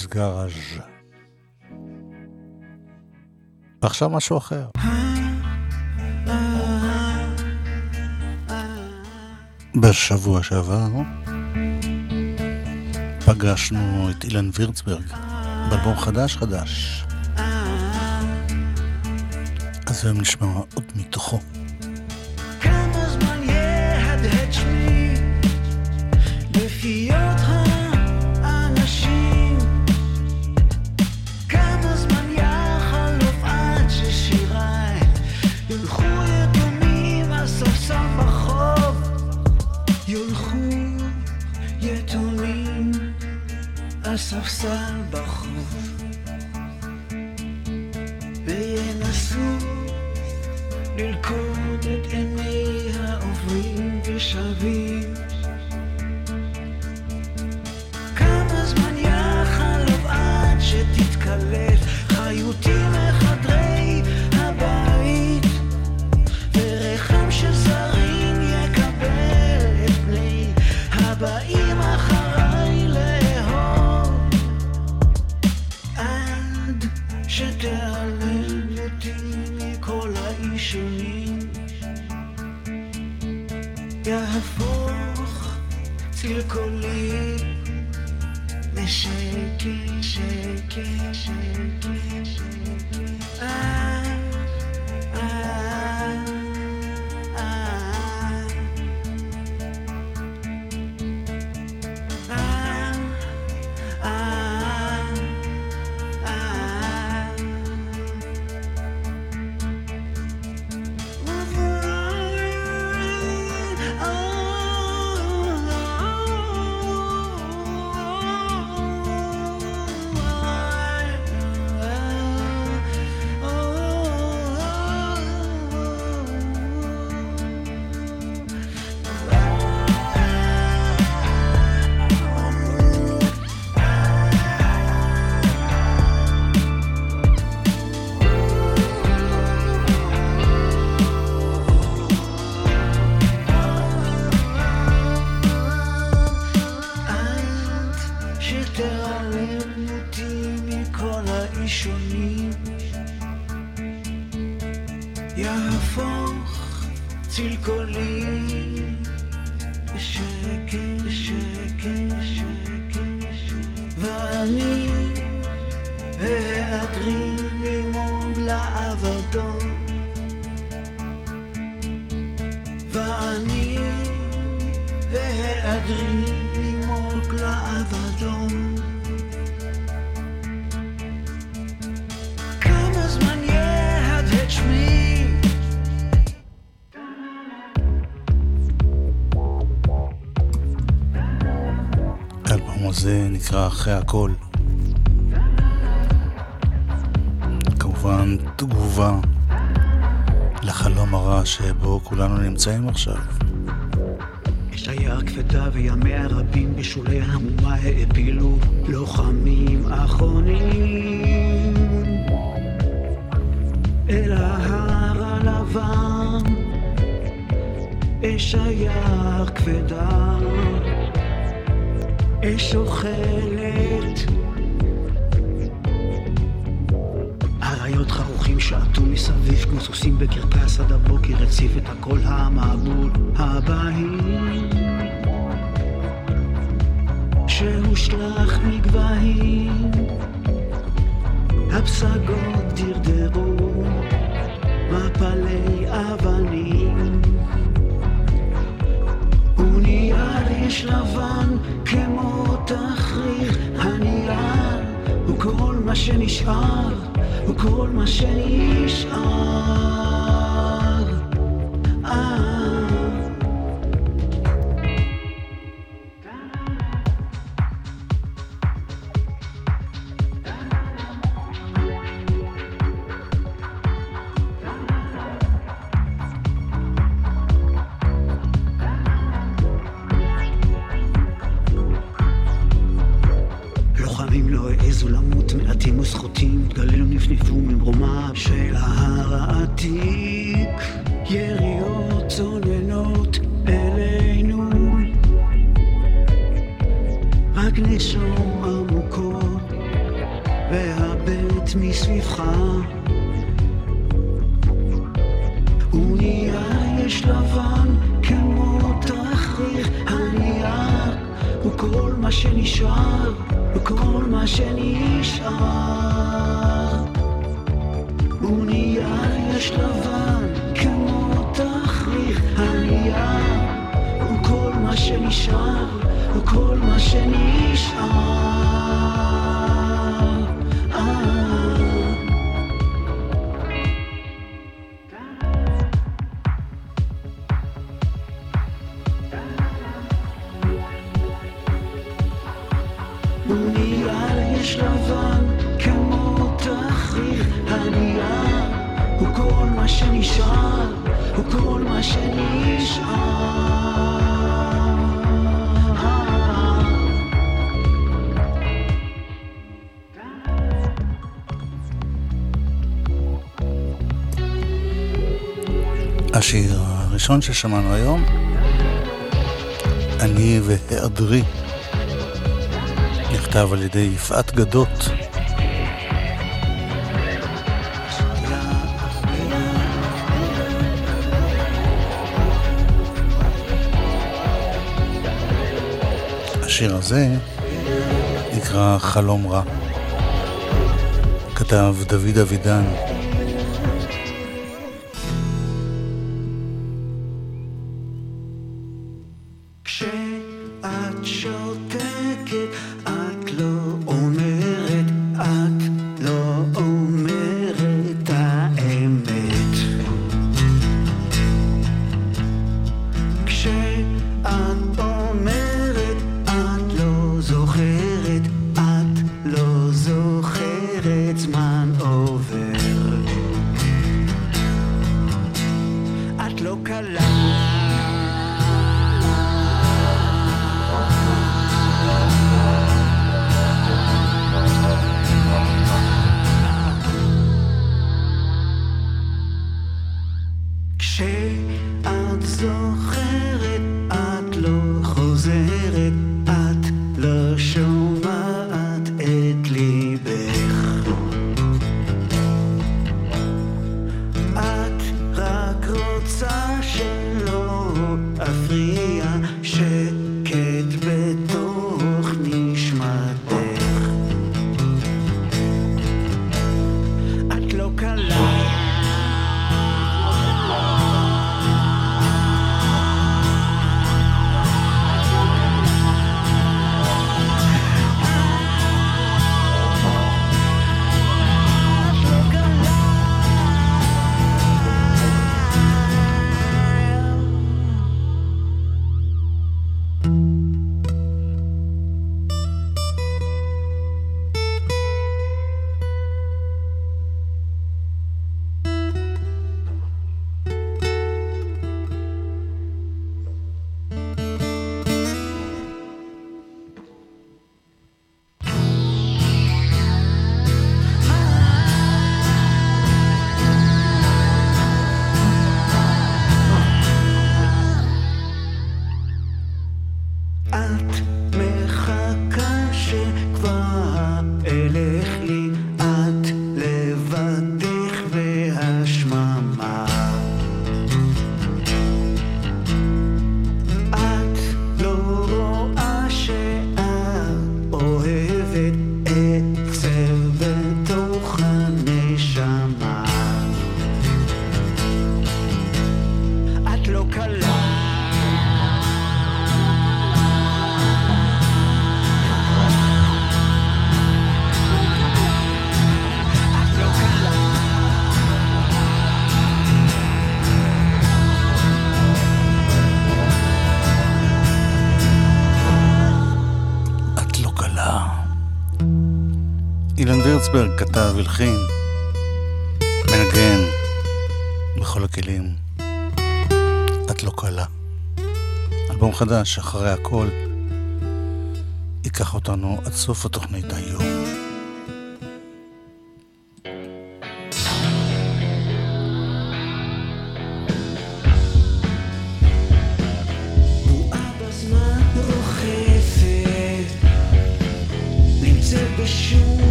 בונס גראז'. ועכשיו משהו אחר. בשבוע שעבר פגשנו את אילן וירצברג באלבום חדש חדש. אז היום נשמע עוד מתוכו. הזה נקרא אחרי הכל. כמובן תגובה לחלום הרע שבו כולנו נמצאים עכשיו. יש היער כבדה וימיה רבים בשולי המומה העפילו לוחמים אחרונים אל ההר הלבן אש היער כבדה אש אוכלת. אריות חרוכים שעטו מסביב כמו סוסים בקרקס עד הבוקר הציף את הקול המבול הבהיר. שהושלך מגבהים הפסגות דרדרו מפלי אבנים איש לבן כמו תחריר הנייר הוא כל מה שנשאר הוא כל מה שנשאר הראשון ששמענו היום, אני והיעדרי, נכתב על ידי יפעת גדות. השיר הזה נקרא חלום רע. כתב דוד אבידן. כתב, הלחין, מנגן בכל הכלים. את לא קלה. אלבום חדש, אחרי הכל, ייקח אותנו עד סוף התוכנית היום.